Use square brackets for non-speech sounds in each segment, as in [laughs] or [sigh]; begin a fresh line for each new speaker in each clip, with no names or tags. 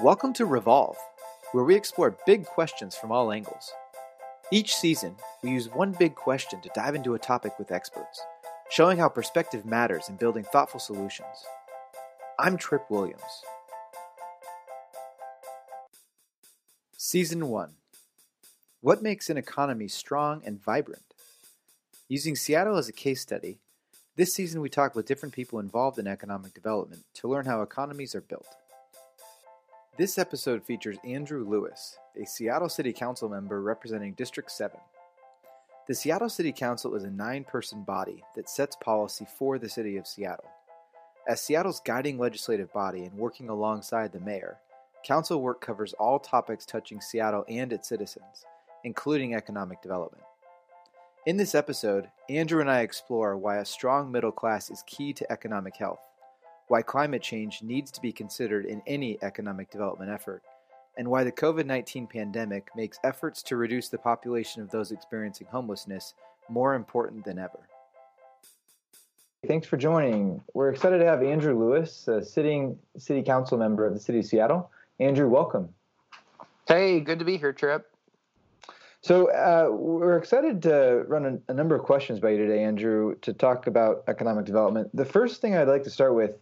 Welcome to Revolve, where we explore big questions from all angles. Each season, we use one big question to dive into a topic with experts, showing how perspective matters in building thoughtful solutions. I'm Trip Williams. Season 1 What makes an economy strong and vibrant? Using Seattle as a case study, this season we talk with different people involved in economic development to learn how economies are built. This episode features Andrew Lewis, a Seattle City Council member representing District 7. The Seattle City Council is a nine person body that sets policy for the City of Seattle. As Seattle's guiding legislative body and working alongside the mayor, council work covers all topics touching Seattle and its citizens, including economic development. In this episode, Andrew and I explore why a strong middle class is key to economic health why climate change needs to be considered in any economic development effort, and why the COVID 19 pandemic makes efforts to reduce the population of those experiencing homelessness more important than ever.
Thanks for joining. We're excited to have Andrew Lewis, a sitting city council member of the city of Seattle. Andrew, welcome.
Hey, good to be here, Trip.
So uh, we're excited to run a, a, number of questions by you today, Andrew, to talk about economic development. The first thing I'd like to start with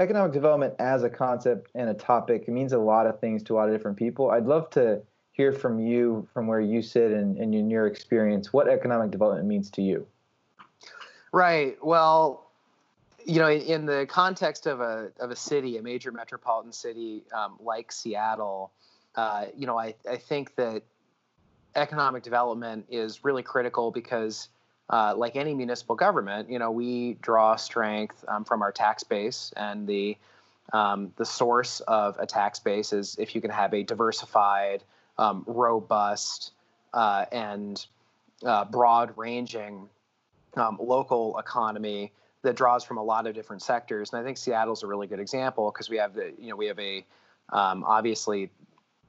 economic development as a concept and a topic it means a lot of things to a lot of different people. I'd love to hear from you, from where you sit and, and in your experience, what economic development means to you.
Right. Well, you know, in the context of a of a city, a major metropolitan city um, like Seattle, uh, you know, I, I think that economic development is really critical because uh, like any municipal government, you know, we draw strength um, from our tax base, and the um, the source of a tax base is if you can have a diversified, um, robust, uh, and uh, broad-ranging um, local economy that draws from a lot of different sectors. And I think Seattle's a really good example because we have the, you know, we have a um, obviously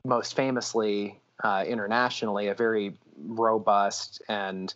most famously uh, internationally a very robust and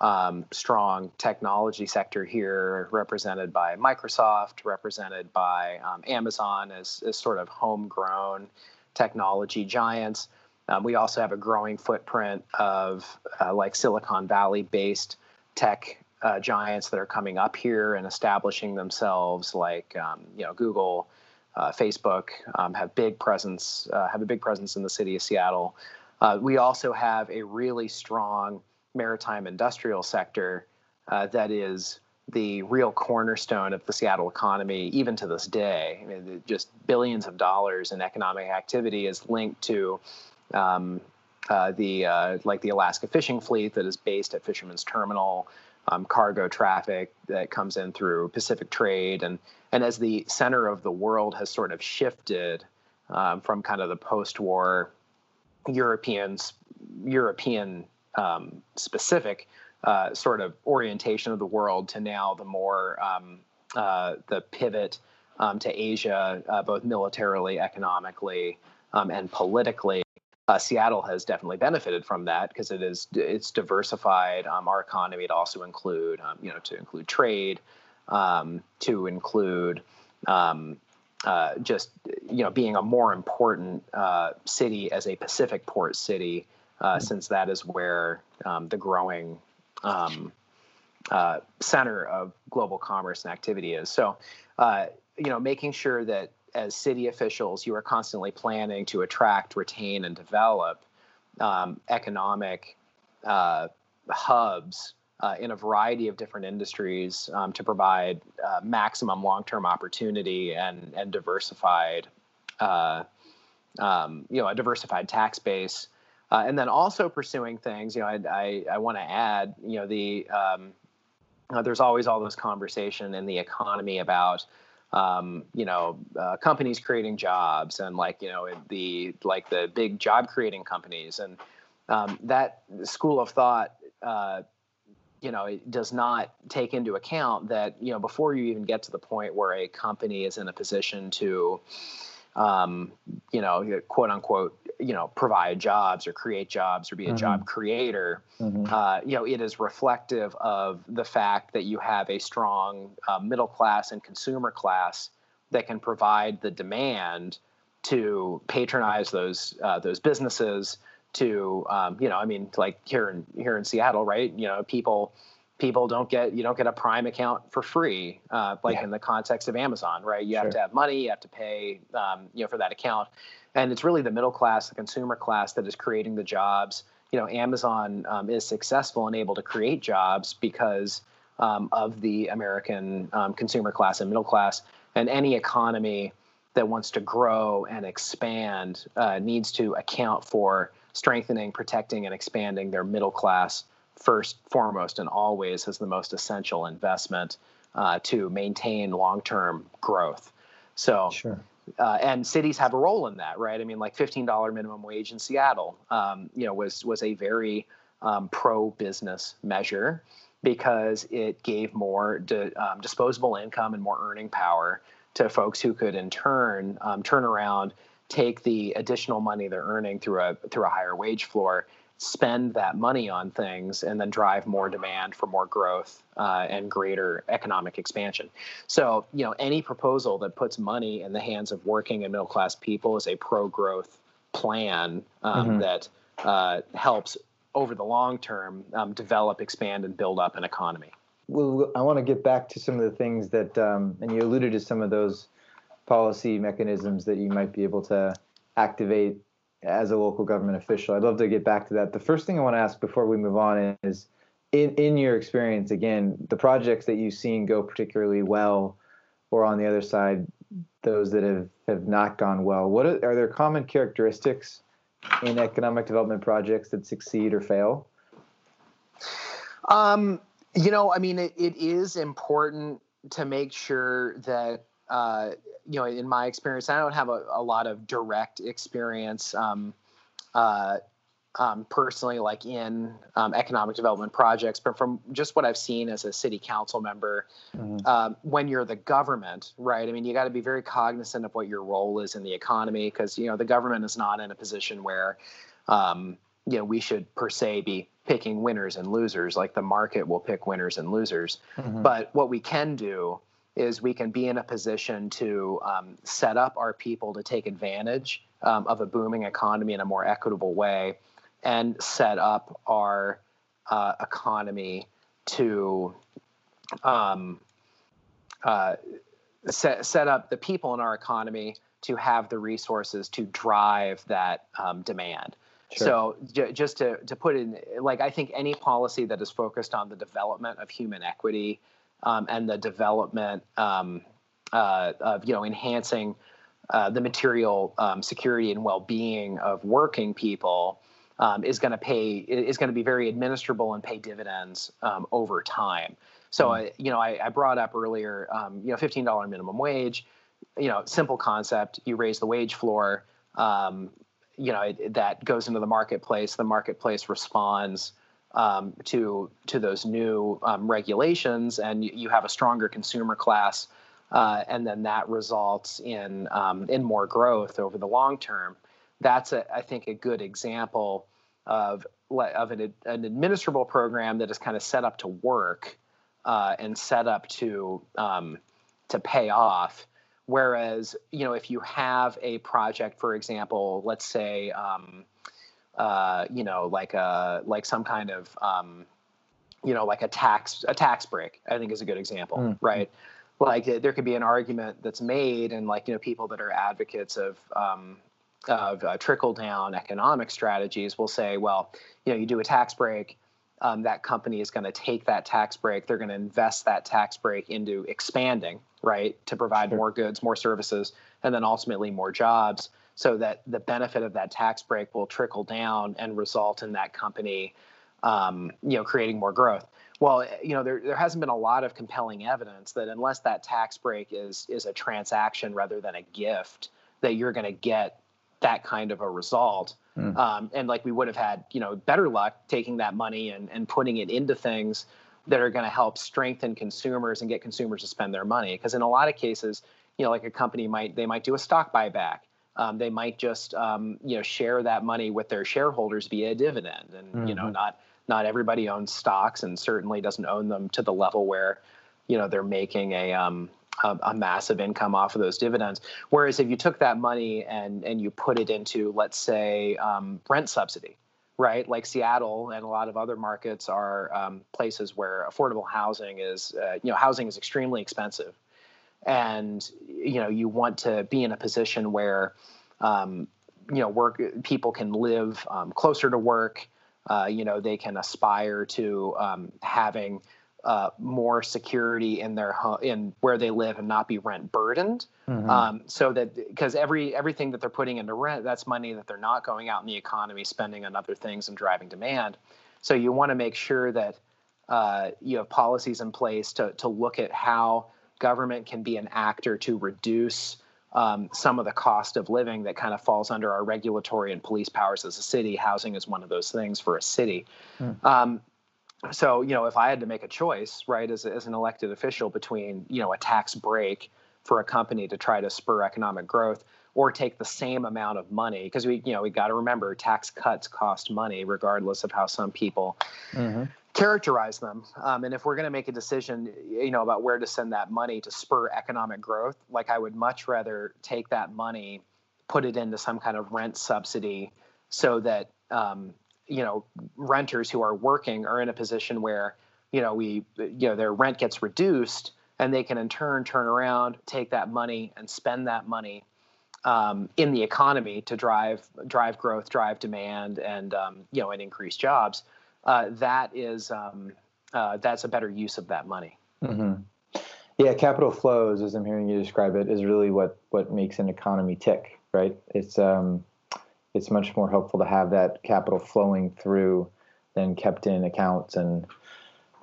um, strong technology sector here, represented by Microsoft, represented by um, Amazon as, as sort of homegrown technology giants. Um, we also have a growing footprint of uh, like Silicon Valley based tech uh, giants that are coming up here and establishing themselves, like um, you know Google, uh, Facebook, um, have big presence, uh, have a big presence in the city of Seattle. Uh, we also have a really strong maritime industrial sector uh, that is the real cornerstone of the Seattle economy, even to this day. I mean, just billions of dollars in economic activity is linked to um, uh, the uh, like the Alaska fishing fleet that is based at Fishermen's Terminal, um, cargo traffic that comes in through Pacific trade, and and as the center of the world has sort of shifted um, from kind of the post-war Europeans European um, specific uh, sort of orientation of the world to now the more um, uh, the pivot um, to Asia, uh, both militarily, economically, um, and politically. Uh, Seattle has definitely benefited from that because it is it's diversified um, our economy to also include you know to include trade, to include uh, just you know being a more important uh, city as a Pacific port city uh, since that is where um, the growing um, uh, center of global commerce and activity is. So, uh, you know, making sure that as city officials, you are constantly planning to attract, retain, and develop um, economic uh, hubs uh, in a variety of different industries um, to provide uh, maximum long-term opportunity and and diversified, uh, um, you know, a diversified tax base uh, and then also pursuing things, you know, I, I, I want to add, you know, the um, uh, there's always all this conversation in the economy about, um, you know, uh, companies creating jobs and like, you know, the like the big job creating companies and um, that school of thought. Uh, you know, it does not take into account that, you know, before you even get to the point where a company is in a position to, um, you know, quote unquote, you know, provide jobs or create jobs or be a mm-hmm. job creator, mm-hmm. uh, you know, it is reflective of the fact that you have a strong uh, middle class and consumer class that can provide the demand to patronize those uh, those businesses. To um, you know, I mean, like here in here in Seattle, right? You know, people people don't get you don't get a prime account for free uh, like yeah. in the context of amazon right you sure. have to have money you have to pay um, you know for that account and it's really the middle class the consumer class that is creating the jobs you know amazon um, is successful and able to create jobs because um, of the american um, consumer class and middle class and any economy that wants to grow and expand uh, needs to account for strengthening protecting and expanding their middle class first, foremost, and always as the most essential investment uh, to maintain long-term growth. So,
sure.
Uh, and cities have a role in that, right? I mean, like fifteen dollar minimum wage in Seattle, um, you know, was was a very um, pro-business measure because it gave more di- um, disposable income and more earning power to folks who could, in turn, um, turn around, take the additional money they're earning through a through a higher wage floor spend that money on things and then drive more demand for more growth uh, and greater economic expansion. So, you know, any proposal that puts money in the hands of working and middle class people is a pro growth plan um, mm-hmm. that uh, helps over the long term um, develop, expand, and build up an economy.
Well, I want to get back to some of the things that, um, and you alluded to some of those policy mechanisms that you might be able to activate as a local government official. I'd love to get back to that. The first thing I want to ask before we move on is in, in your experience, again, the projects that you've seen go particularly well, or on the other side, those that have, have not gone well, what are, are there common characteristics in economic development projects that succeed or fail?
Um, you know, I mean, it, it is important to make sure that uh, you know, in my experience, I don't have a, a lot of direct experience um, uh, um, personally, like in um, economic development projects, but from just what I've seen as a city council member, mm-hmm. Um, when you're the government, right? I mean, you got to be very cognizant of what your role is in the economy because you know the government is not in a position where um, you know we should per se be picking winners and losers. Like the market will pick winners and losers, mm-hmm. but what we can do is we can be in a position to um, set up our people to take advantage um, of a booming economy in a more equitable way and set up our uh, economy to um, uh, set, set up the people in our economy to have the resources to drive that um, demand. Sure. So j- just to, to put in, like, I think any policy that is focused on the development of human equity um, and the development um, uh, of you know enhancing uh, the material um, security and well-being of working people um, is going to pay is going to be very administrable and pay dividends um, over time. So mm. uh, you know I, I, brought up earlier um, you know fifteen dollar minimum wage. You know simple concept. You raise the wage floor. you know it, that goes into the marketplace. The marketplace responds um, to to those new um, regulations, and you, have a stronger consumer class, uh, and then that results in um, in more growth over the long term. That's a, I think a good example of of an, an administrable program that is kind of set up to work uh, and set up to um, to pay off. Whereas, you know, if you have a project, for example, let's say um, uh, you know, like a like some kind of um, you know, like a tax a tax break. I think is a good example, mm-hmm. right? Like there could be an argument that's made, and like you know, people that are advocates of um, of uh, trickle down economic strategies will say, well, you know, you do a tax break. Um, that company is going to take that tax break. They're going to invest that tax break into expanding, right, to provide sure. more goods, more services, and then ultimately more jobs so that the benefit of that tax break will trickle down and result in that company um, you know creating more growth. Well you know there, there hasn't been a lot of compelling evidence that unless that tax break is is a transaction rather than a gift that you're going to get that kind of a result. Mm. um, and like we would have had you know better luck taking that money and, and putting it into things that are going to help strengthen consumers and get consumers to spend their money. Because in a lot of cases you know like a company might they might do a stock buyback um, they might just um, you know share that money with their shareholders via a dividend, and mm-hmm. you know mm-hmm. not not everybody owns stocks, and certainly doesn't own them to the level where you know they're making a um, a, a, massive income off of those dividends. Whereas if you took that money and and you put it into, let's say, um, rent subsidy, right? Like Seattle and a lot of other markets are um, places where affordable housing is, uh, you know, housing is extremely expensive, and you know you want to be in a position where, um, you know, work people can live um, closer to work. Uh, you know, they can aspire to um, having uh, more security in their home, in where they live and not be rent burdened. Mm-hmm. Um, so that because every everything that they're putting into rent, that's money that they're not going out in the economy spending on other things and driving demand. So you want to make sure that uh, you have policies in place to to look at how government can be an actor to reduce um, some of the cost of living that kind of falls under our regulatory and police powers as a city. Housing is one of those things for a city. Mm. Um, so you know if i had to make a choice right as, as an elected official between you know a tax break for a company to try to spur economic growth or take the same amount of money because we you know we got to remember tax cuts cost money regardless of how some people mm-hmm. Characterize them. Um, and if we're going to make a decision you know about where to send that money to spur economic growth like i would much rather take that money put it into some kind of rent subsidy so that um, you know renters who are working are in a position where you know we you know their rent gets reduced and they can in turn turn around take that money and spend that money um, in the economy to drive drive growth drive demand and um, you know and increase jobs uh, that is um, uh, that's a better use of that money
mm-hmm. yeah capital flows as i'm hearing you describe it is really what what makes an economy tick right it's um it's much more helpful to have that capital flowing through than kept in accounts and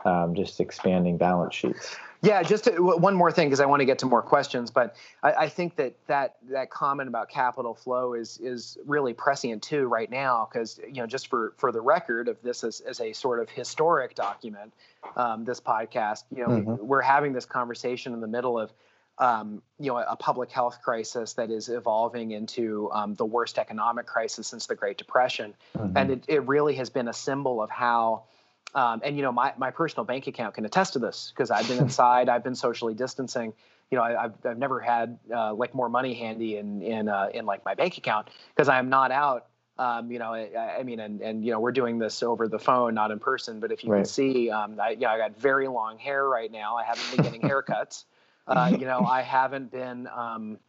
um, just expanding balance sheets.
Yeah, just to, one more thing because I want to get to more questions, but I, I, think that that that comment about capital flow is is really prescient too right now because you know just for for the record of this as, as a sort of historic document, um, this podcast, you know, mm-hmm. we, we're having this conversation in the middle of um, you know, a public health crisis that is evolving into um, the worst economic crisis since the Great Depression. Mm-hmm. And it, it really has been a symbol of how, um, and, you know, my, my personal bank account can attest to this because I've been [laughs] inside, I've been socially distancing. You know, I, have I've never had uh, like more money handy in, in, uh, in like my bank account because I am not out um, you know, I, I, mean, and, and, you know, we're doing this over the phone, not in person, but if you right. can see, um, I, you know, I got very long hair right now. I haven't been getting [laughs] haircuts. Uh, you know, I haven't been, um,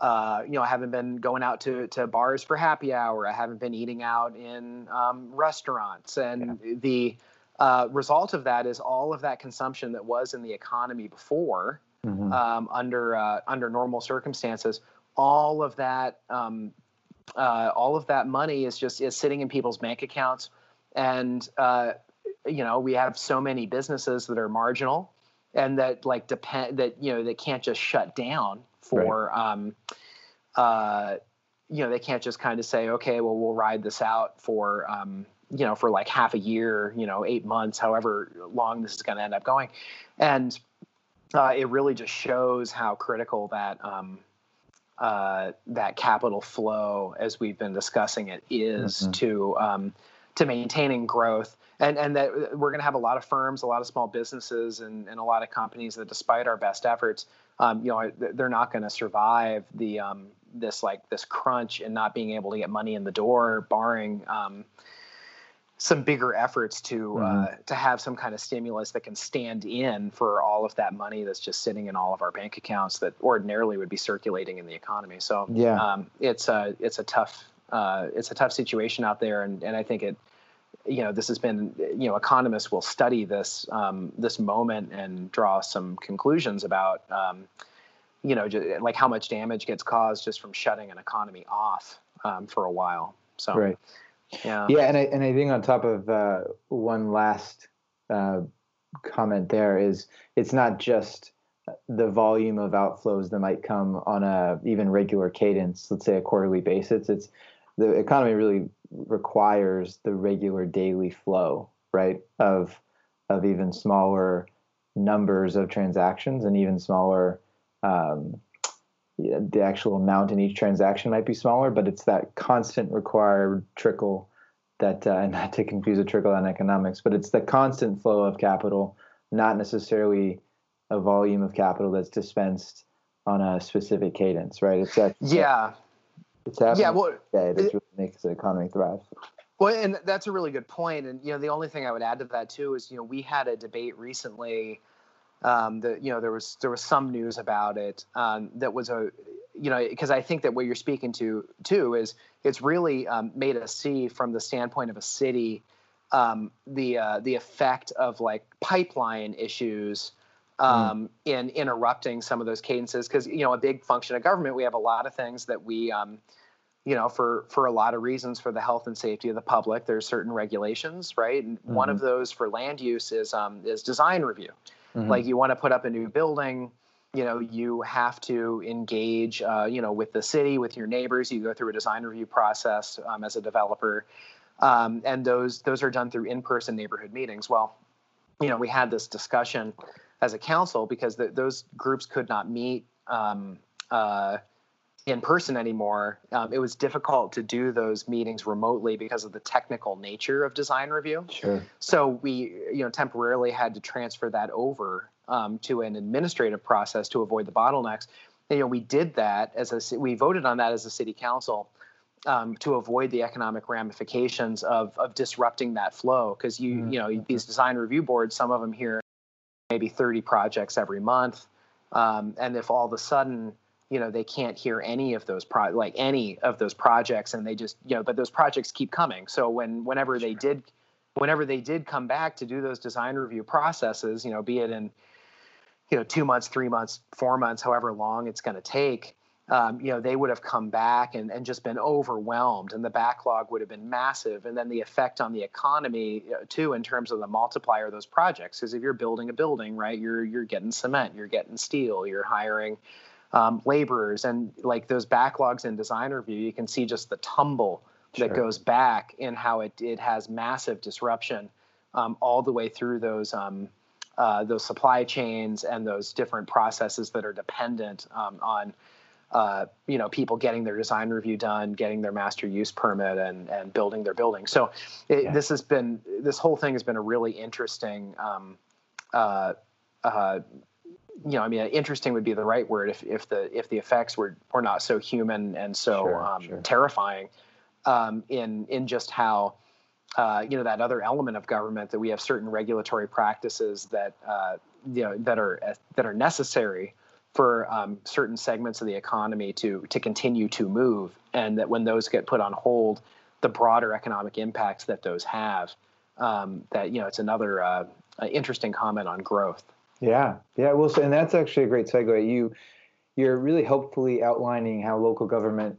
uh, you know, I haven't been going out to, to bars for happy hour. I haven't been eating out in um, restaurants. And yeah. the uh, result of that is all of that consumption that was in the economy before, mm-hmm. um, under uh, under normal circumstances, all of that um, uh, all of that money is just is sitting in people's bank accounts, and uh, you know, we have so many businesses that are marginal and that like depend that you know they can't just shut down for right. um uh you know they can't just kind of say okay well we'll ride this out for um you know for like half a year you know eight months however long this is going to end up going and uh, it really just shows how critical that um, uh, that capital flow, as we've been discussing it, is mm-hmm. to um, to maintaining growth and and that we're going to have a lot of firms, a lot of small businesses, and, and a lot of companies that, despite our best efforts, um, you know, they're not going to survive the um, this like this crunch and not being able to get money in the door, barring um, some bigger efforts to uh, mm-hmm. uh, to have some kind of stimulus that can stand in for all of that money that's just sitting in all of our bank accounts that ordinarily would be circulating in the economy. So yeah, um, it's a it's a tough uh, it's a tough situation out there, and, and I think it you know this has been you know economists will study this um, this moment and draw some conclusions about um, you know just, like how much damage gets caused just from shutting an economy off um, for a while so.
Right. Yeah. Yeah and I, and I think on top of uh, one last uh, comment there is it's not just the volume of outflows that might come on a even regular cadence let's say a quarterly basis. It's the economy really requires the regular daily flow, right? Of of even smaller numbers of transactions and even smaller um, the actual amount in each transaction might be smaller, but it's that constant required trickle that, uh, and [laughs] not to confuse a trickle on economics, but it's the constant flow of capital, not necessarily a volume of capital that's dispensed on a specific cadence, right? It's that,
yeah,
it's happening
yeah. Well,
makes the economy thrive.
Well, and that's a really good point. And you know, the only thing I would add to that too is you know we had a debate recently. Um, that you know there was there was some news about it um, that was a you know because I think that what you're speaking to too is it's really um, made us see from the standpoint of a city um, the uh, the effect of like pipeline issues um, mm. in interrupting some of those cadences because you know a big function of government we have a lot of things that we um, you know for for a lot of reasons for the health and safety of the public there's certain regulations right and mm-hmm. one of mm-hmm. those for land use is um, is design review mm-hmm. like you want to put up a new building you know you have to engage uh, you know with the city with your neighbors you go through a design review process um, as a developer um, and those those are done through in-person neighborhood meetings. Well, you know, we had this discussion as a council because the, those groups could not meet um, uh, in person anymore. Um, it was difficult to do those meetings remotely because of the technical nature of design review.
Sure.
So we, you know, temporarily had to transfer that over um, to an administrative process to avoid the bottlenecks. And, you know, we did that as a we voted on that as a city council um, to avoid the economic ramifications of of disrupting that flow because you mm-hmm. you know these design review boards some of them here, maybe 30 projects every month um, and if all of a sudden you know they can't hear any of those pro like any of those projects and they just you know but those projects keep coming so when whenever sure. they did whenever they did come back to do those design review processes you know be it in you know two months three months four months however long it's going to take um, you know, they would have come back and, and just been overwhelmed, and the backlog would have been massive. And then the effect on the economy uh, too, in terms of the multiplier of those projects, because if you're building a building, right, you're you're getting cement, you're getting steel, you're hiring um, laborers, and like those backlogs in design review, you can see just the tumble sure. that goes back in how it it has massive disruption um, all the way through those. Um, uh, those supply chains and those different processes that are dependent um, on uh, you know people getting their design review done, getting their master use permit, and and building their building. So it, yeah. this has been this whole thing has been a really interesting. Um, uh, uh, you know, I mean, interesting would be the right word if if the if the effects were were not so human and so sure, um, sure. terrifying um, in in just how. Uh, you know that other element of government that we have certain regulatory practices that uh, you know that are that are necessary for um, certain segments of the economy to to continue to move, and that when those get put on hold, the broader economic impacts that those have. Um, that you know, it's another uh, interesting comment on growth.
Yeah, yeah. Well, so, and that's actually a great segue. You you're really hopefully outlining how local government.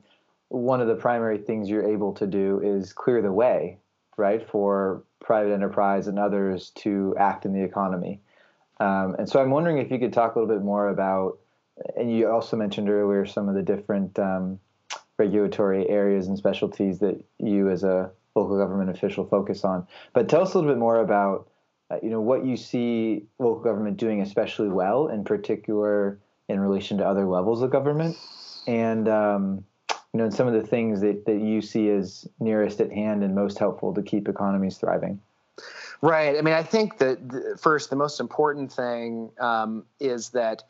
One of the primary things you're able to do is clear the way, right, for private enterprise and others to act in the economy. Um, and so I'm wondering if you could talk a little bit more about, and you also mentioned earlier some of the different um, regulatory areas and specialties that you as a local government official focus on. But tell us a little bit more about, uh, you know, what you see local government doing especially well, in particular in relation to other levels of government, and um, you know, and some of the things that, that you see as nearest at hand and most helpful to keep economies thriving.
Right. I mean, I think that first, the most important thing um, is that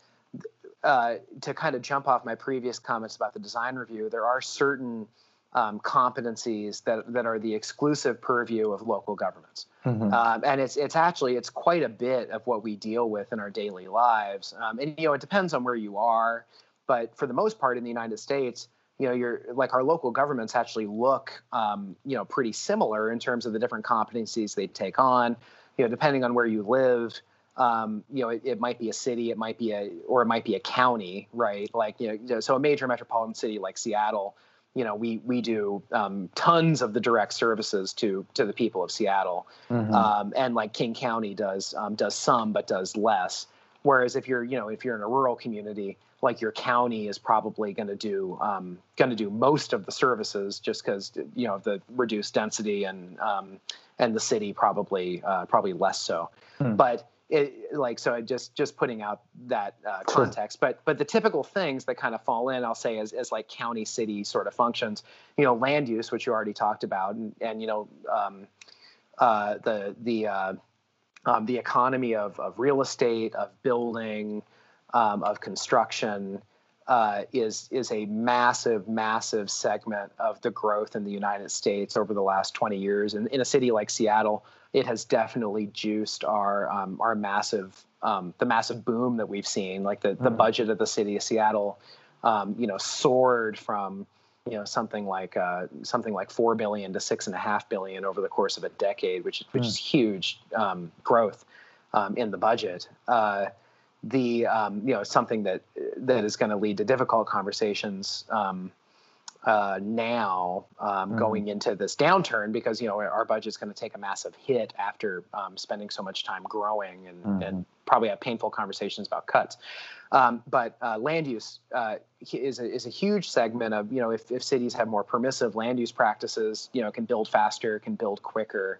uh, to kind of jump off my previous comments about the design review, there are certain um, competencies that that are the exclusive purview of local governments, mm-hmm. um, and it's it's actually it's quite a bit of what we deal with in our daily lives. Um, and you know, it depends on where you are, but for the most part in the United States, you know, you're like our local governments actually look, um, you know, pretty similar in terms of the different competencies they take on. You know, depending on where you live, um, you know, it, it, might be a city, it might be a, or it might be a county, right? Like, you know, so a major metropolitan city like Seattle, you know, we we do um, tons of the direct services to to the people of Seattle, mm-hmm. um, and like King County does um, does some, but does less. Whereas if you're, you know, if you're in a rural community, like your county is probably going to do um, going to do most of the services just because you know the reduced density and um, and the city probably uh, probably less so. Hmm. But it, like so, I just just putting out that uh, context. Sure. But but the typical things that kind of fall in, I'll say, as as like county city sort of functions. You know, land use, which you already talked about, and and you know um, uh, the the uh, um, the economy of, of real estate, of building, um, of construction uh, is is a massive, massive segment of the growth in the United States over the last 20 years. And in a city like Seattle, it has definitely juiced our um, our massive um, the massive boom that we've seen. Like the the mm. budget of the city of Seattle, um, you know, soared from you know something like uh, something like four billion to six and a half billion over the course of a decade, which which mm. is huge um, growth um, in the budget. Uh, the um, you know something that that is going to lead to difficult conversations um, uh, now um, mm. going into this downturn because you know our budget is going to take a massive hit after um, spending so much time growing and, mm. and probably have painful conversations about cuts. Um, but uh, land use uh, is a, is a huge segment of you know if, if cities have more permissive land use practices, you know can build faster, can build quicker.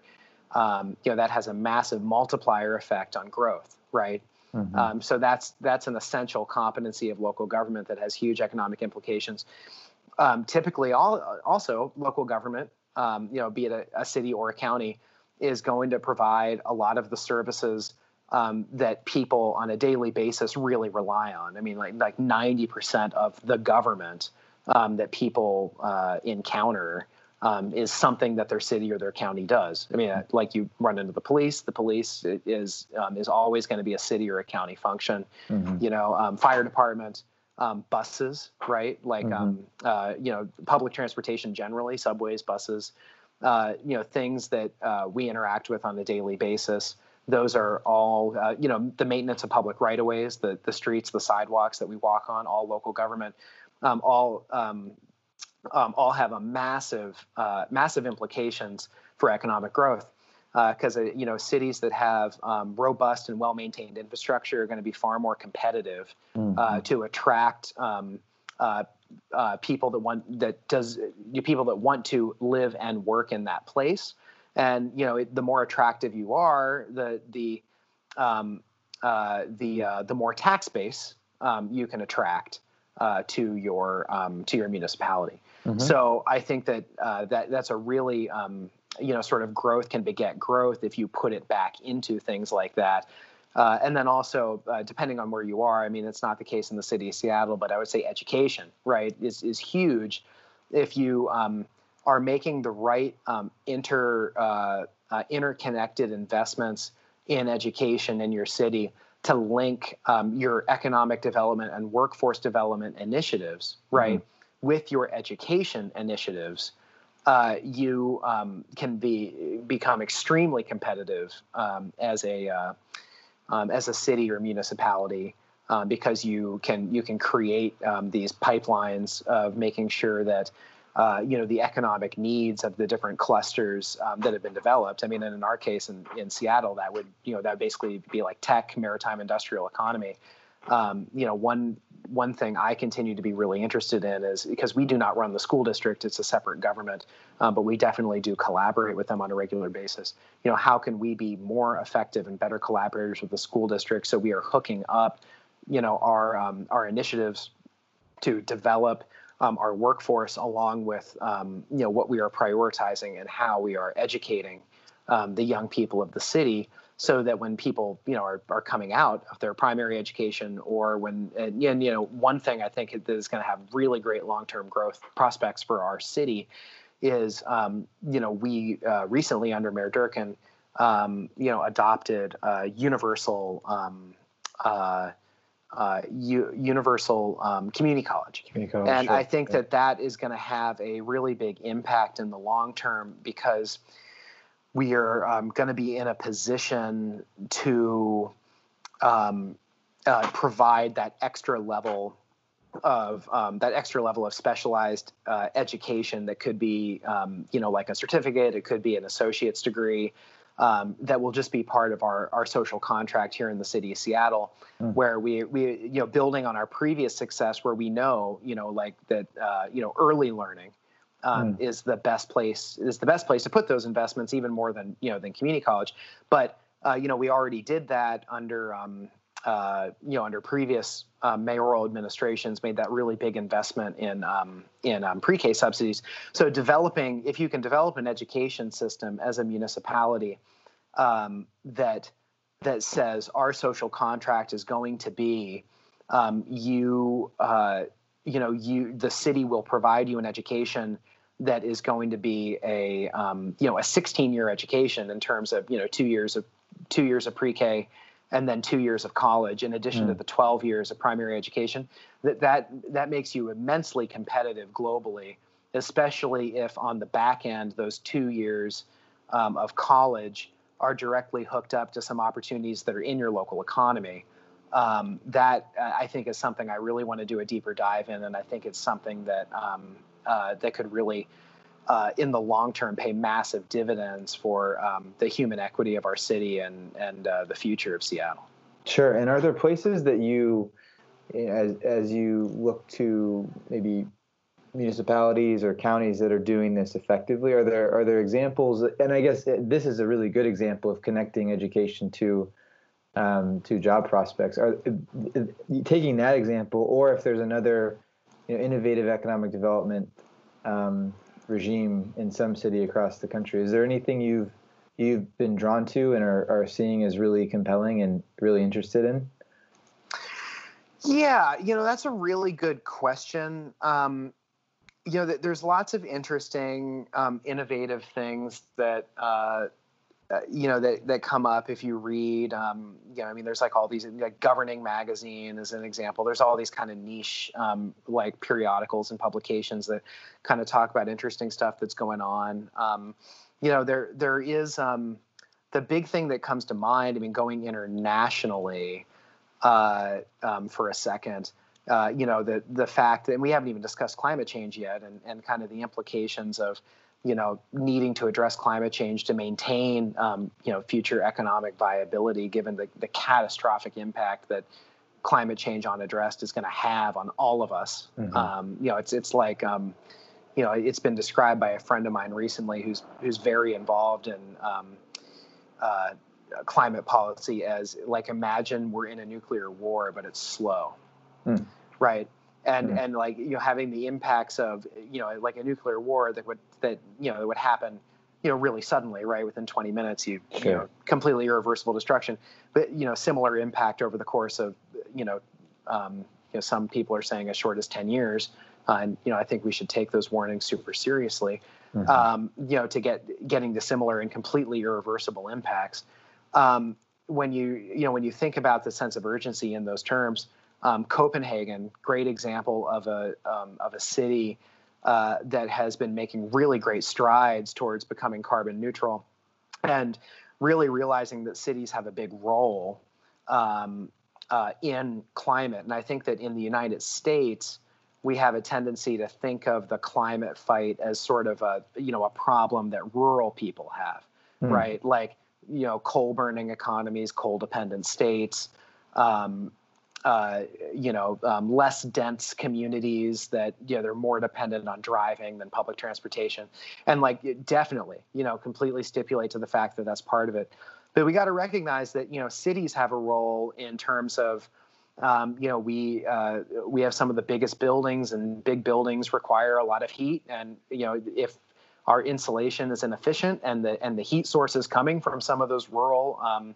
Um, you know that has a massive multiplier effect on growth, right? Mm-hmm. Um, so that's that's an essential competency of local government that has huge economic implications um, typically all, also local government, um, you know, be it a, a, city or a county, is going to provide a lot of the services um, that people on a daily basis really rely on. I mean, like like ninety percent of the government um, that people uh, encounter um, is something that their city or their county does. I mean, uh, like you run into the police. The police is um, is always going to be a city or a county function. Mm-hmm. You know, fire department um, buses, right? Like, mm-hmm. um, uh, you know, public transportation generally, subways, buses, uh, you know, things that uh, we interact with on a daily basis. Those are all, uh, you know, the maintenance of public right of ways, the, the streets, the sidewalks that we walk on, all local government, um, all, um, um, all have a massive, uh, massive implications for economic growth because uh, uh, you know cities that have um, robust and well-maintained infrastructure are going to be far more competitive uh, mm-hmm. uh, to attract um, uh, uh, people that want that does people that want to live and work in that place. And you know, it, the more attractive you are, the the um, the the more tax base um, you can attract to your um, to your municipality. Mm-hmm. So I think that that that's a really um, you know sort of growth can beget growth if you put it back into things like that uh, and then also uh, depending on where you are i mean it's not the case in the city of seattle but i would say education right is, is huge if you um, are making the right um, inter uh, uh interconnected investments in education in your city to link um, your economic development and workforce development initiatives right mm-hmm. with your education initiatives uh, you um, can be become extremely competitive um, as a uh, um, as a city or municipality um, because you can you can create um, these pipelines of making sure that uh, you know the economic needs of the different clusters um, that have been developed. I mean, in our case in, in Seattle, that would you know that would basically be like tech, maritime, industrial economy. You know, one one thing I continue to be really interested in is because we do not run the school district; it's a separate government, um, but we definitely do collaborate with them on a regular basis. You know, how can we be more effective and better collaborators with the school district so we are hooking up, you know, our um, our initiatives to develop um, our workforce along with um, you know what we are prioritizing and how we are educating um, the young people of the city so that when people you know are, are coming out of their primary education or when and, and you know one thing i think that is going to have really great long-term growth prospects for our city is um, you know we uh, recently under mayor Durkan um, you know adopted a universal um, uh, uh, U- universal um, community college.
Community college
and
sure.
I think yeah. that that is going to have a really big impact in the long term because we are um, going to be in a position to um, uh, provide that extra level of um, that extra level of specialized uh, education that could be um, you know like a certificate it could be an associate's degree um, that will just be part of our, our social contract here in the city of Seattle, mm. where we we you know building on our previous success, where we know you know like that uh, you know early learning um, mm. is the best place is the best place to put those investments, even more than you know than community college. But uh, you know we already did that under um, uh, you know under previous uh, mayoral administrations made that really big investment in um, in um, pre-K subsidies. So developing if you can develop an education system as a municipality um, that that says our social contract is going to be um, you uh, you know you the city will provide you an education that is going to be a um, you know a 16 year education in terms of you know two years of two years of pre-K and then two years of college in addition mm. to the 12 years of primary education that that that makes you immensely competitive globally especially if on the back end those two years um, of college are directly hooked up to some opportunities that are in your local economy. Um, that uh, I think is something I really want to do a deeper dive in, and I think it's something that um, uh, that could really, uh, in the long term, pay massive dividends for um, the human equity of our city and and uh, the future of Seattle.
Sure. And are there places that you, as as you look to maybe municipalities or counties that are doing this effectively? Are there are there examples? And I guess this is a really good example of connecting education to um, to job prospects. Are taking that example, or if there's another you know, innovative economic development um, regime in some city across the country, is there anything you've you've been drawn to and are, are seeing as really compelling and really interested in?
Yeah, you know that's a really good question. Um, you know, there's lots of interesting, um, innovative things that uh, uh, you know that that come up if you read. Um, you know, I mean, there's like all these like Governing Magazine as an example. There's all these kind of niche um, like periodicals and publications that kind of talk about interesting stuff that's going on. Um, you know, there there is um, the big thing that comes to mind. I mean, going internationally uh, um, for a second uh, you know, the the fact that we haven't even discussed climate change yet, and and kind of the implications of, you know, needing to address climate change to maintain, um, you know, future economic viability, given the the catastrophic impact that climate change unaddressed is going to have on all of us. Mm-hmm. Um, you know, it's it's like. Um, you know, it's been described by a friend of mine recently who's who's very involved in um, uh, climate policy as like imagine we're in a nuclear war, but it's slow. Mm. Right. And, mm. and like you know having the impacts of you know like a nuclear war that would that you know that would happen you know really suddenly right within 20 minutes you, sure. you know completely irreversible destruction but you know similar impact over the course of you know um, you know some people are saying as short as 10 years uh, and you know I think we should take those warnings super seriously mm-hmm. um, you know to get getting to similar and completely irreversible impacts um, when you you know when you think about the sense of urgency in those terms um, Copenhagen, great example of a um, of a city uh, that has been making really great strides towards becoming carbon neutral, and really realizing that cities have a big role um, uh, in climate. And I think that in the United States, we have a tendency to think of the climate fight as sort of a you know a problem that rural people have, mm. right? Like you know coal burning economies, coal dependent states. Um, uh, you know, um, less dense communities that you know they're more dependent on driving than public transportation, and like definitely, you know, completely stipulate to the fact that that's part of it. But we got to recognize that you know cities have a role in terms of, um, you know, we uh, we have some of the biggest buildings, and big buildings require a lot of heat, and you know if our insulation is inefficient and the and the heat source is coming from some of those rural um,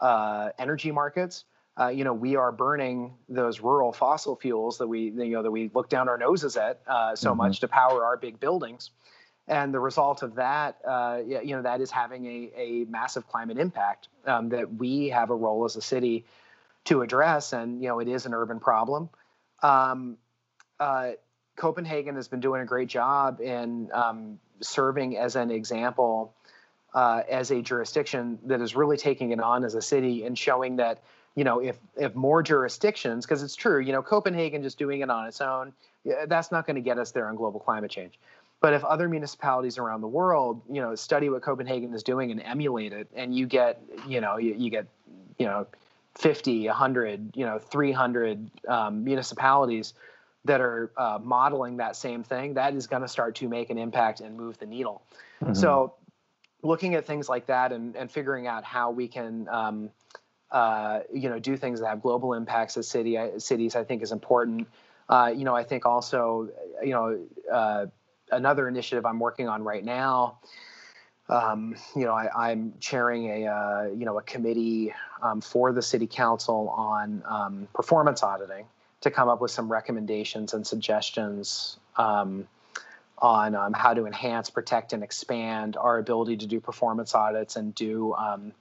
uh, energy markets uh, you know, we are burning those rural fossil fuels that we, you know, that we look down our noses at uh, so mm-hmm. much to power our big buildings. And the result of that, uh, you know, that is having a, a massive climate impact um, that we have a role as a city to address. And, you know, it is an urban problem. Um, uh, Copenhagen has been doing a great job in um, serving as an example uh, as a jurisdiction that is really taking it on as a city and showing that you know, if if more jurisdictions, because it's true, you know, Copenhagen just doing it on its own, that's not going to get us there on global climate change. But if other municipalities around the world, you know, study what Copenhagen is doing and emulate it, and you get, you know, you, you get, you know, 50, 100, you know, 300 um, municipalities that are uh, modeling that same thing, that is going to start to make an impact and move the needle. Mm-hmm. So, looking at things like that and, and figuring out how we can um, uh, you know, do things that have global impacts as city cities, I think is important. Uh, you know, I think also, you know, uh, another initiative I'm working on right now um, you know, I, am chairing a uh, you know a committee um, for the city council on um, performance auditing to come up with some recommendations and suggestions um, on um, how to enhance, protect, and expand our ability to do performance audits and do um,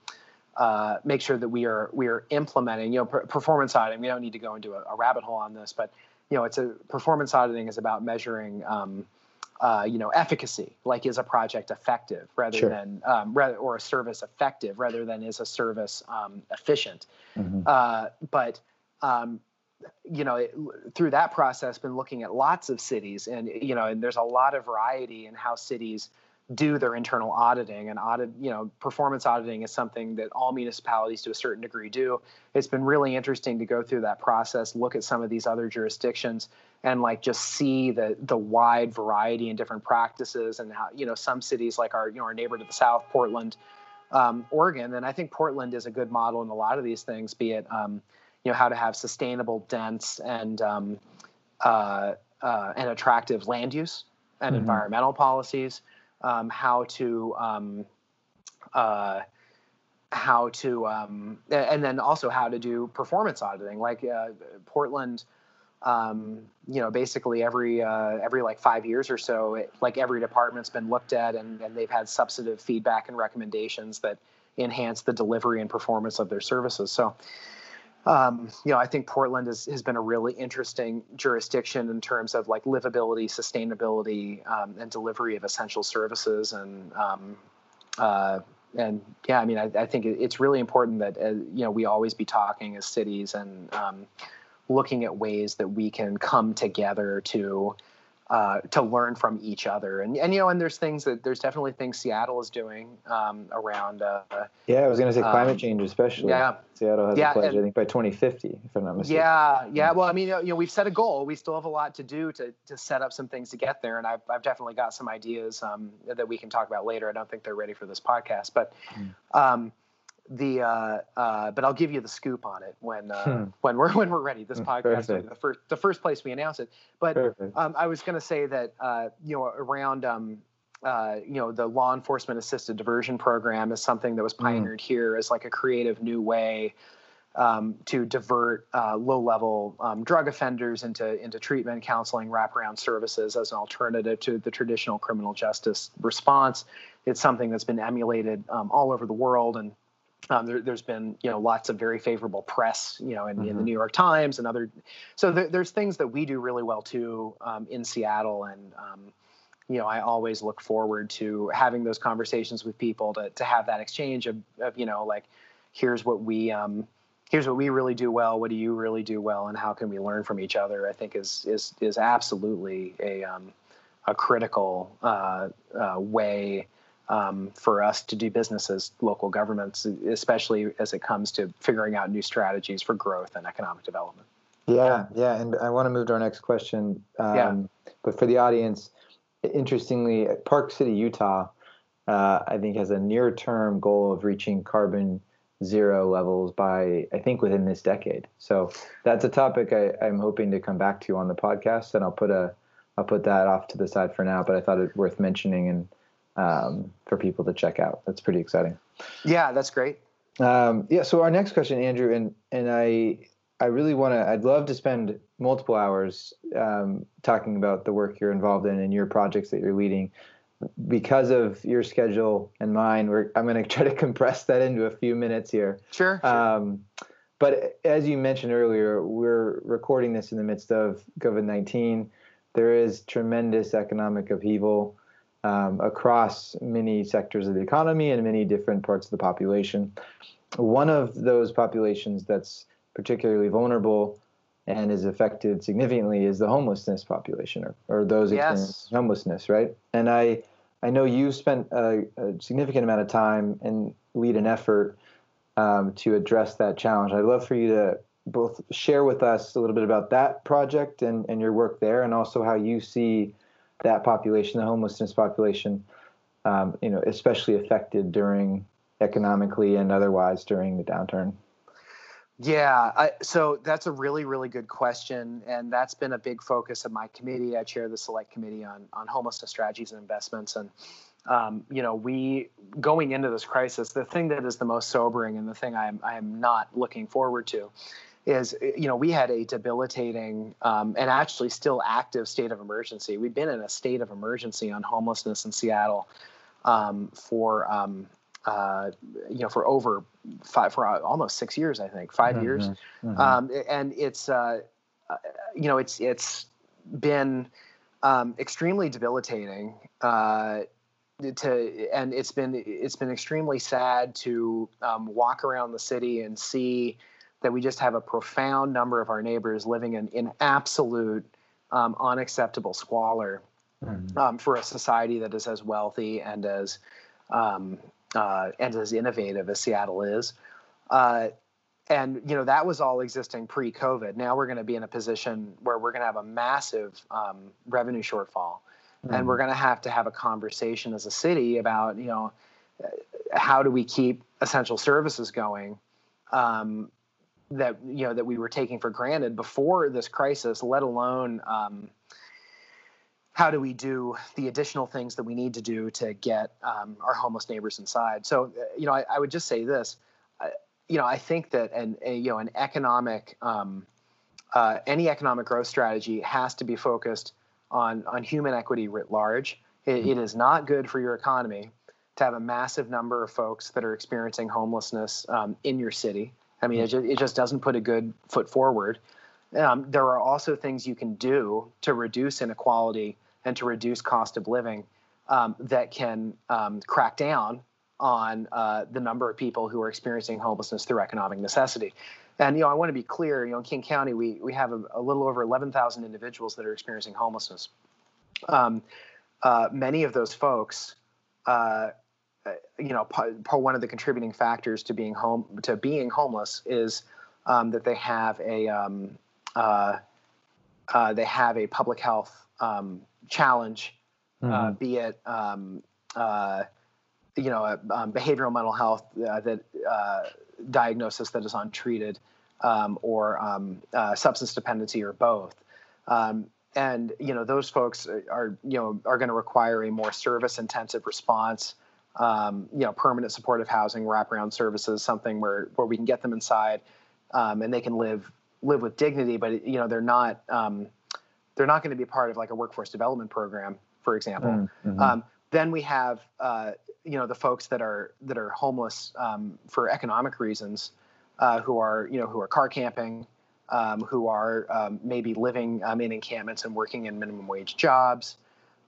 uh, make sure that we are we are implementing. You know, per- performance auditing. We don't need to go into a, a, rabbit hole on this, but you know, it's a performance auditing is about measuring uh, you know, efficacy, like is a project effective rather sure. than, um, rather, or a service effective rather than is a service um, efficient. Mm-hmm. Uh, but, um, you know, it, through that process, been looking at lots of cities and, you know, and there's a lot of variety in how cities do their internal auditing and audit you know performance auditing is something that all municipalities to a certain degree do it's been really interesting to go through that process look at some of these other jurisdictions and like just see the the wide variety and different practices and how you know some cities like our you know our neighbor to the south portland um, oregon and i think portland is a good model in a lot of these things be it um, you know how to have sustainable dense and um, uh, uh, and attractive land use and mm-hmm. environmental policies um, how to um, uh, how to um, and then also how to do performance auditing. Like uh, portland um, you know basically every uh, every like five years or so it, like every department's been looked at and, and they've had substantive feedback and recommendations that enhance the delivery and performance of their services. So um, you know, I think Portland has, has been a really interesting jurisdiction in terms of like livability, sustainability, um, and delivery of essential services. And um, uh, and yeah, I mean, I, I think it's really important that uh, you know we always be talking as cities and um, looking at ways that we can come together to uh, to learn from each other. And, and, you know, and there's things that there's definitely things Seattle is doing um, around. Uh,
yeah, I was going to say climate um, change, especially. Yeah. Seattle has yeah, a pledge, and, I think, by 2050, if I'm not mistaken.
Yeah, yeah. Well, I mean, you know, we've set a goal. We still have a lot to do to, to set up some things to get there. And I've, I've definitely got some ideas um, that we can talk about later. I don't think they're ready for this podcast, but. Mm the uh, uh, but I'll give you the scoop on it when uh, hmm. when we're when we're ready. This hmm, podcast the first the first place we announce it. But um, I was going to say that uh, you know around um, uh, you know the law enforcement assisted diversion program is something that was hmm. pioneered here as like a creative new way um, to divert uh, low level um, drug offenders into into treatment, counseling, wraparound services as an alternative to the traditional criminal justice response. It's something that's been emulated um, all over the world and um, there, has been you know lots of very favorable press you know in, mm-hmm. in the mm-hmm. New York Times and other so there, there's things that we do really well too um, in Seattle and um, you know I always look forward to having those conversations with people to to have that exchange of, of you know like here's what we um, here's what we really do well what do you really do well and how can we learn from each other I think is is is absolutely a um, a critical uh, uh, way um, for us to do business as local governments, especially as it comes to figuring out new strategies for growth and economic development.
Yeah, yeah, and I want to move to our next question. Um, yeah. But for the audience, interestingly, Park City, Utah, uh, I think has a near-term goal of reaching carbon zero levels by I think within this decade. So that's a topic I, am hoping to come back to on the podcast, and I'll put a I'll put that off to the side for now. But I thought it worth mentioning and um, for people to check out. That's pretty exciting.
Yeah, that's great.
Um, yeah. So our next question, Andrew, and and I I really want to. I'd love to spend multiple hours um, talking about the work you're involved in and your projects that you're leading. Because of your schedule and mine, we're, I'm going [laughs] to try to compress that into a few minutes here.
Sure. sure. Um,
but as you mentioned earlier, we're recording this in the midst of COVID 19. There is tremendous economic upheaval um, across many sectors of the economy and many different parts of the population. One of those populations that's particularly vulnerable and is affected significantly is the homelessness population or, or those experiencing homelessness, right? And I, I know you spent a, a, significant amount of time and lead an effort um, to address that challenge. I'd love for you to both share with us a little bit about that project and, and your work there, and also how you see that population, the homelessness population, um, you know, especially affected during economically and otherwise during the downturn?
Yeah, I, so that's a really, really good question, and that's been a big focus of my committee. I chair the select committee on on homelessness strategies and investments, and um, you know, we going into this crisis, the thing that is the most sobering and the thing I am I am not looking forward to is you know we had a debilitating um, and actually still active state of emergency. We've been in a state of emergency on homelessness in Seattle um, for um, uh, you know for over five for almost six years, I think 5 mm-hmm. years, mm-hmm. Um, and it's uh, uh, you know it's it's been um, extremely debilitating. Uh, to and it's been it's been extremely sad to um, walk around the city and see that we just have a profound number of our neighbors living in, in absolute um, unacceptable squalor mm-hmm. um, for a society that is as wealthy and as um, uh, and as innovative as Seattle is. Uh, and you know that was all existing pre-COVID. Now we're going to be in a position where we're going to have a massive um, revenue shortfall, mm-hmm. and we're going to have to have a conversation as a city about you know how do we keep essential services going um, that you know that we were taking for granted before this crisis, let alone um, how do we do the additional things that we need to do to get um, our homeless neighbors inside. So uh, you know, I, I, would just say this. Uh, you know, I think that an a, you know an economic um, uh, any economic growth strategy has to be focused on on human equity writ large. it, it is not good for your economy to have a massive number of folks that are experiencing homelessness um, in your city. I mean, it just, it just doesn't put a good foot forward. Um, there are also things you can do to reduce inequality and to reduce cost of living um, that can um, crack down on uh, the number of people who are experiencing homelessness through economic necessity. And you know, I want to be clear. You know, in King County, we we have a, a little over 11,000 individuals that are experiencing homelessness. Um, uh, many of those folks uh, you know, one of the contributing factors to being home to being homeless is um, that they have a um, uh, uh, they have a public health um, challenge, uh, mm-hmm. be it um, uh, you know a, um, behavioral mental health uh, that diagnosis that is untreated, um, or substance dependency, or both and you know those folks are you know are going to require a more service intensive response um, you know, permanent supportive housing, wraparound services, something where where we can get them inside um, and they can live live with dignity. But you know, they're not um, they're not going to be part of like a workforce development program, for example. Mm-hmm. Um, then we have uh, you know the folks that are that are homeless um, for economic reasons, uh, who are you know who are car camping. Um, who are maybe living in encampments and working in minimum wage jobs.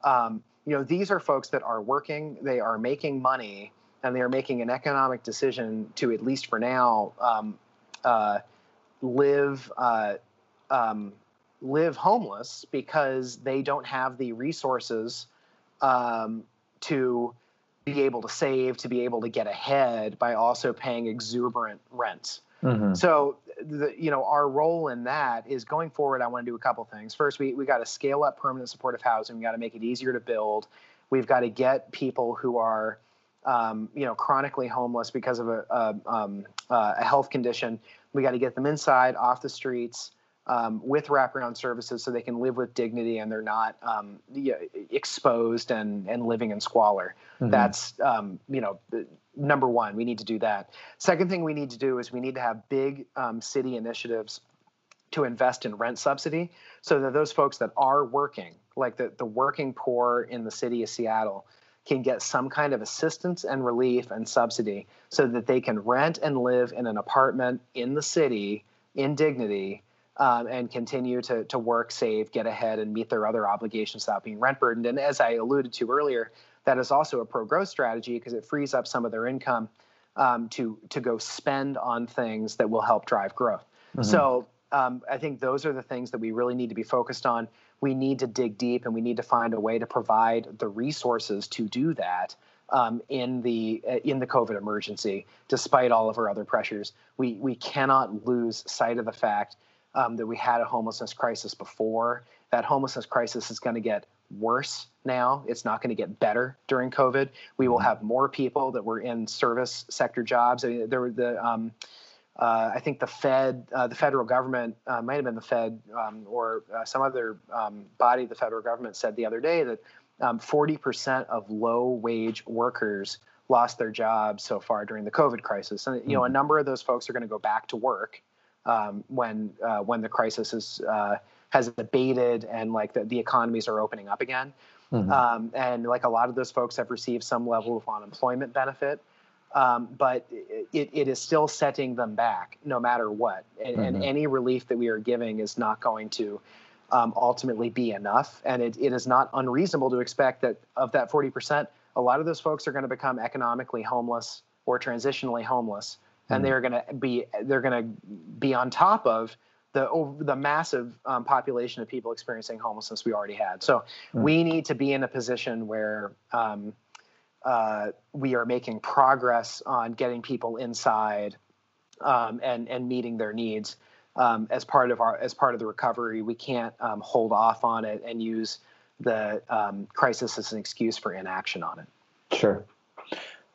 Um, you know, these are folks that are working, they are making money, and they are making an economic decision to, at least for now, um, uh, live uh, um, live homeless because they don't have the resources um, to be able to save, to be able to get ahead by also paying exuberant rents. Mm-hmm. So, the, you know, our role in that is going forward. I want to do a couple things. First, we we got to scale up permanent supportive housing. We got to make it easier to build. We've got to get people who are, um, you know, chronically homeless because of a a, um, uh, a health condition. We got to get them inside, off the streets. Um, with wraparound services so they can live with dignity and they're not um, exposed and, and living in squalor. Mm-hmm. That's, um, you know, number one, we need to do that. Second thing we need to do is we need to have big um, city initiatives to invest in rent subsidy so that those folks that are working, like the, the working poor in the city of Seattle, can get some kind of assistance and relief and subsidy so that they can rent and live in an apartment in the city in dignity um, and continue to, to work, save, get ahead, and meet their other obligations without being rent burdened. And as I alluded to earlier, that is also a pro growth strategy because it frees up some of their income um, to to go spend on things that will help drive growth. Mm-hmm. So um, I think those are the things that we really need to be focused on. We need to dig deep and we need to find a way to provide the resources to do that. Um, in the uh, in the COVID emergency, despite all of our other pressures, we we cannot lose sight of the fact um, that we had a homelessness crisis before. That homelessness crisis is going to get worse now. It's not going to get better during COVID. We will mm-hmm. have more people that were in service sector jobs. I mean, there were the um, uh, I think the Fed, uh, the federal government, uh, might have been the Fed um, or uh, some other um, body the federal government said the other day that um, 40% of low wage workers lost their jobs so far during the COVID crisis. And, you know, a mm-hmm. number of those folks are going to go back to work um, when, uh, when the crisis is, uh, has abated and like the, the economies are opening up again. Mm-hmm. Um, and like a lot of those folks have received some level of unemployment benefit. Um, but it, it is still setting them back no matter what. And, mm-hmm. and, any relief that we are giving is not going to um, ultimately be enough. And it, it is not unreasonable to expect that of that 40%, a lot of those folks are going to become economically homeless or transitionally homeless. Mm-hmm. And they're going to be they're going to be on top of the the massive um, population of people experiencing homelessness we already had. So mm-hmm. we need to be in a position where um, uh, we are making progress on getting people inside um, and and meeting their needs um, as part of our as part of the recovery. We can't um, hold off on it and use the um, crisis as an excuse for inaction on it.
Sure.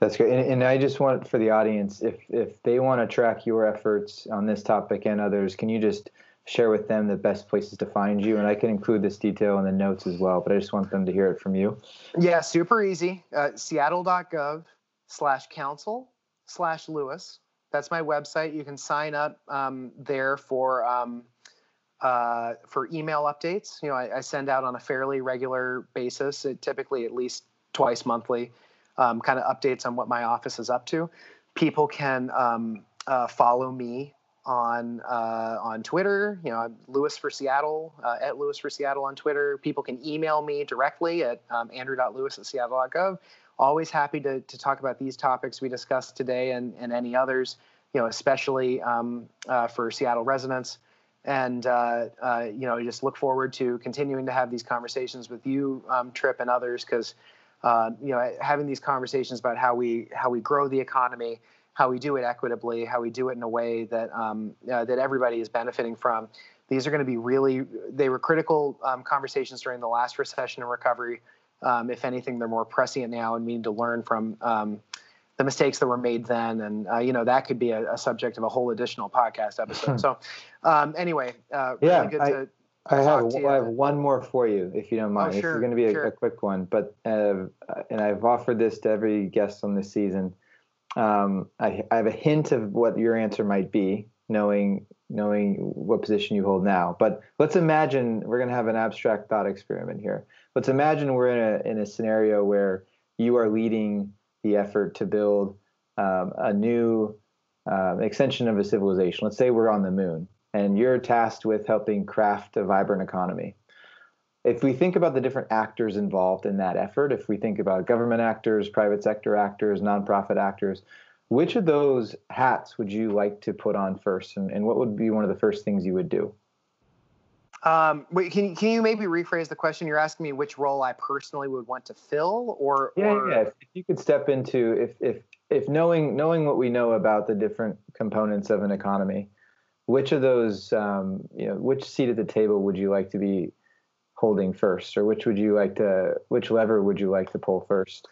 That's great. And, and, I just want for the audience, if if they want to track your efforts on this topic and others, can you just share with them the best places to find you? And I can include this detail in the notes as well, but I just want them to hear it from you.
Yeah, super easy. Uh, Seattle.gov slash council slash Lewis. That's my website. You can sign up um, there for um, uh, for email updates. You know, I, I, send out on a fairly regular basis, typically at least twice monthly, um, kind of updates on what my office is up to. People can um, uh, follow me on uh, on Twitter. You know, Lewis for Seattle uh, at Lewis for Seattle on Twitter. People can email me directly at um, andrew.lewis at seattle.gov. Always happy to, to talk about these topics we discussed today and, and any others. You know, especially um, uh, for Seattle residents. And uh, uh, you know, just look forward to continuing to have these conversations with you, um, Trip, and others, because uh, you know, having these conversations about how we how we grow the economy how we do it equitably, how we do it in a way that um, uh, that everybody is benefiting from. These are going to be really they were critical um, conversations during the last recession and recovery. Um, if anything, they're more prescient now, and we need to learn from um, the mistakes that were made then. And uh, you know that could be a, a, subject of a whole additional podcast episode. [laughs] so um, anyway, uh,
yeah, really good I, I have I have one more for you, if you don't mind. Oh, sure, it's going to be a, sure. a, quick one, but uh, and I've offered this to every guest on this season um, I, I, have a hint of what your answer might be, knowing knowing what position you hold now. But let's imagine we're going to have an abstract thought experiment here. Let's imagine we're in a in a scenario where you are leading the effort to build um, a new uh, extension of a civilization. Let's say we're on the moon, and you're tasked with helping craft a vibrant economy if we think about the different actors involved in that effort, if we think about government actors, private sector actors, nonprofit actors, which of those hats would you like to put on first, and, and what would be one of the first things you would do?
Um, wait, can can you maybe rephrase the question? You're asking me which role I personally would want to fill, or
yeah,
or...
yeah. If you could step into if if if knowing knowing what we know about the different components of an economy, which of those um, you know which seat at the table would you like to be holding first, or which would you like to? Which lever would you like to pull first?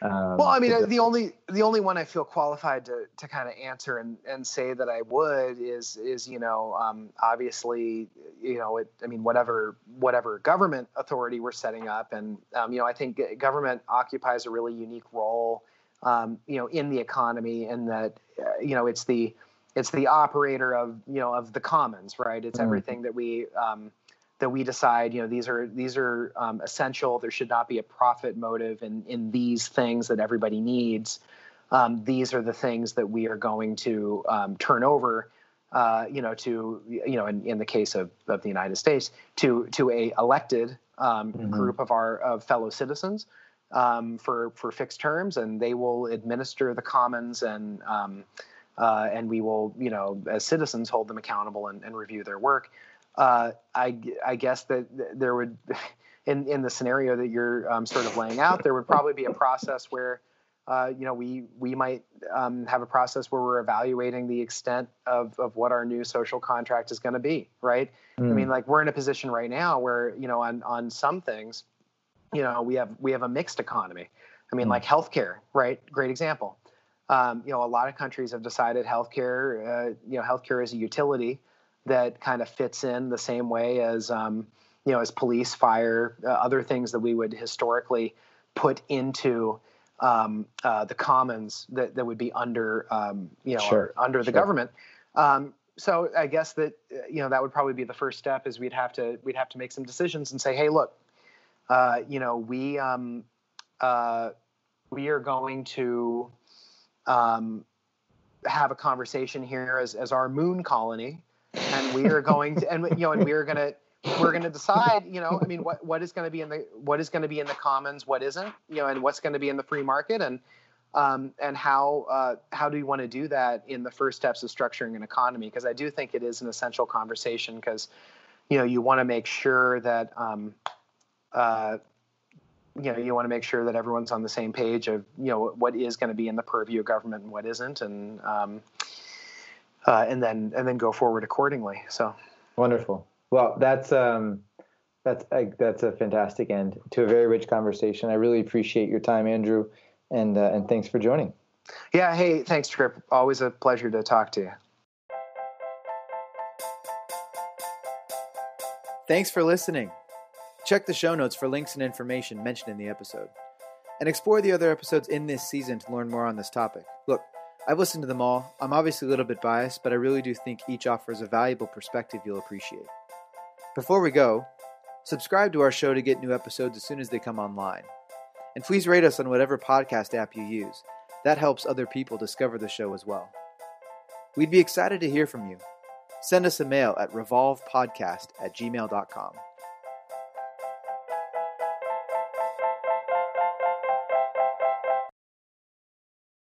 Um, well, I mean, the only the only one I feel qualified to to kind of answer and, and say that I would is is you know um, obviously you know it, I mean whatever whatever government authority we're setting up and um, you know I think government occupies a really unique role um, you know in the economy and that uh, you know it's the it's the operator of you know of the commons right it's mm-hmm. everything that we um, that we decide you know these are these are um, essential there should not be a profit motive in in these things that everybody needs um, these are the things that we are going to um, turn over uh, you know to you know in, in the case of, of the united states to to a elected um, mm-hmm. group of our of fellow citizens um, for for fixed terms and they will administer the commons and um, uh, and we will you know as citizens hold them accountable and, and review their work uh, I, I guess that there would, [laughs] in, in the scenario that you're um, sort of laying out, there would probably be a process where, uh, you know, we we might um, have a process where we're evaluating the extent of, of what our new social contract is going to be, right? Mm. I mean, like we're in a position right now where, you know, on on some things, you know, we have we have a mixed economy. I mean, mm. like healthcare, right? Great example. Um, you know, a lot of countries have decided healthcare, uh, you know, healthcare is a utility that kind of fits in the same way as um, you know, as police, fire, uh, other things that we would historically put into um, uh, the commons that, that would be under um, you know
Sure,
under the
sure.
government. Um, so I guess that uh, you know that would probably be the first step is we'd have to we'd have to make some decisions and say, hey, look, uh, you know, we um, uh, we are going to um, have a conversation here as, as our moon colony, and we are going to and you know and we are going to we're going to decide you know i mean what what is going to be in the what is going to be in the commons what isn't you know and what's going to be in the free market and um, and how uh, how do we want to do that in the first steps of structuring an economy? Because i do think it is an essential conversation because you know you want to make sure that um, uh, you know you want to make sure that everyone's on the same page of you know what is going to be in the purview of government and what isn't and um, uh, and then and then go forward accordingly so
Wonderful. Well, that's um, that's a, that's a fantastic end to a very rich conversation. I really appreciate your time, Andrew, and uh, and thanks for joining.
yeah hey thanks trip always a pleasure to talk to you
Thanks for listening. Check the show notes for links and information mentioned in the episode. And explore the other episodes in this season to learn more on this topic. Look, I've listened to them all. I'm obviously a little bit biased, but I really do think each offers a valuable perspective you'll appreciate. Before we go, subscribe to our show to get new episodes as soon as they come online. And please rate us on whatever podcast app you use. That helps other people discover the show as well. We'd be excited to hear from you. Send us a mail at revolvepodcast at gmail.com.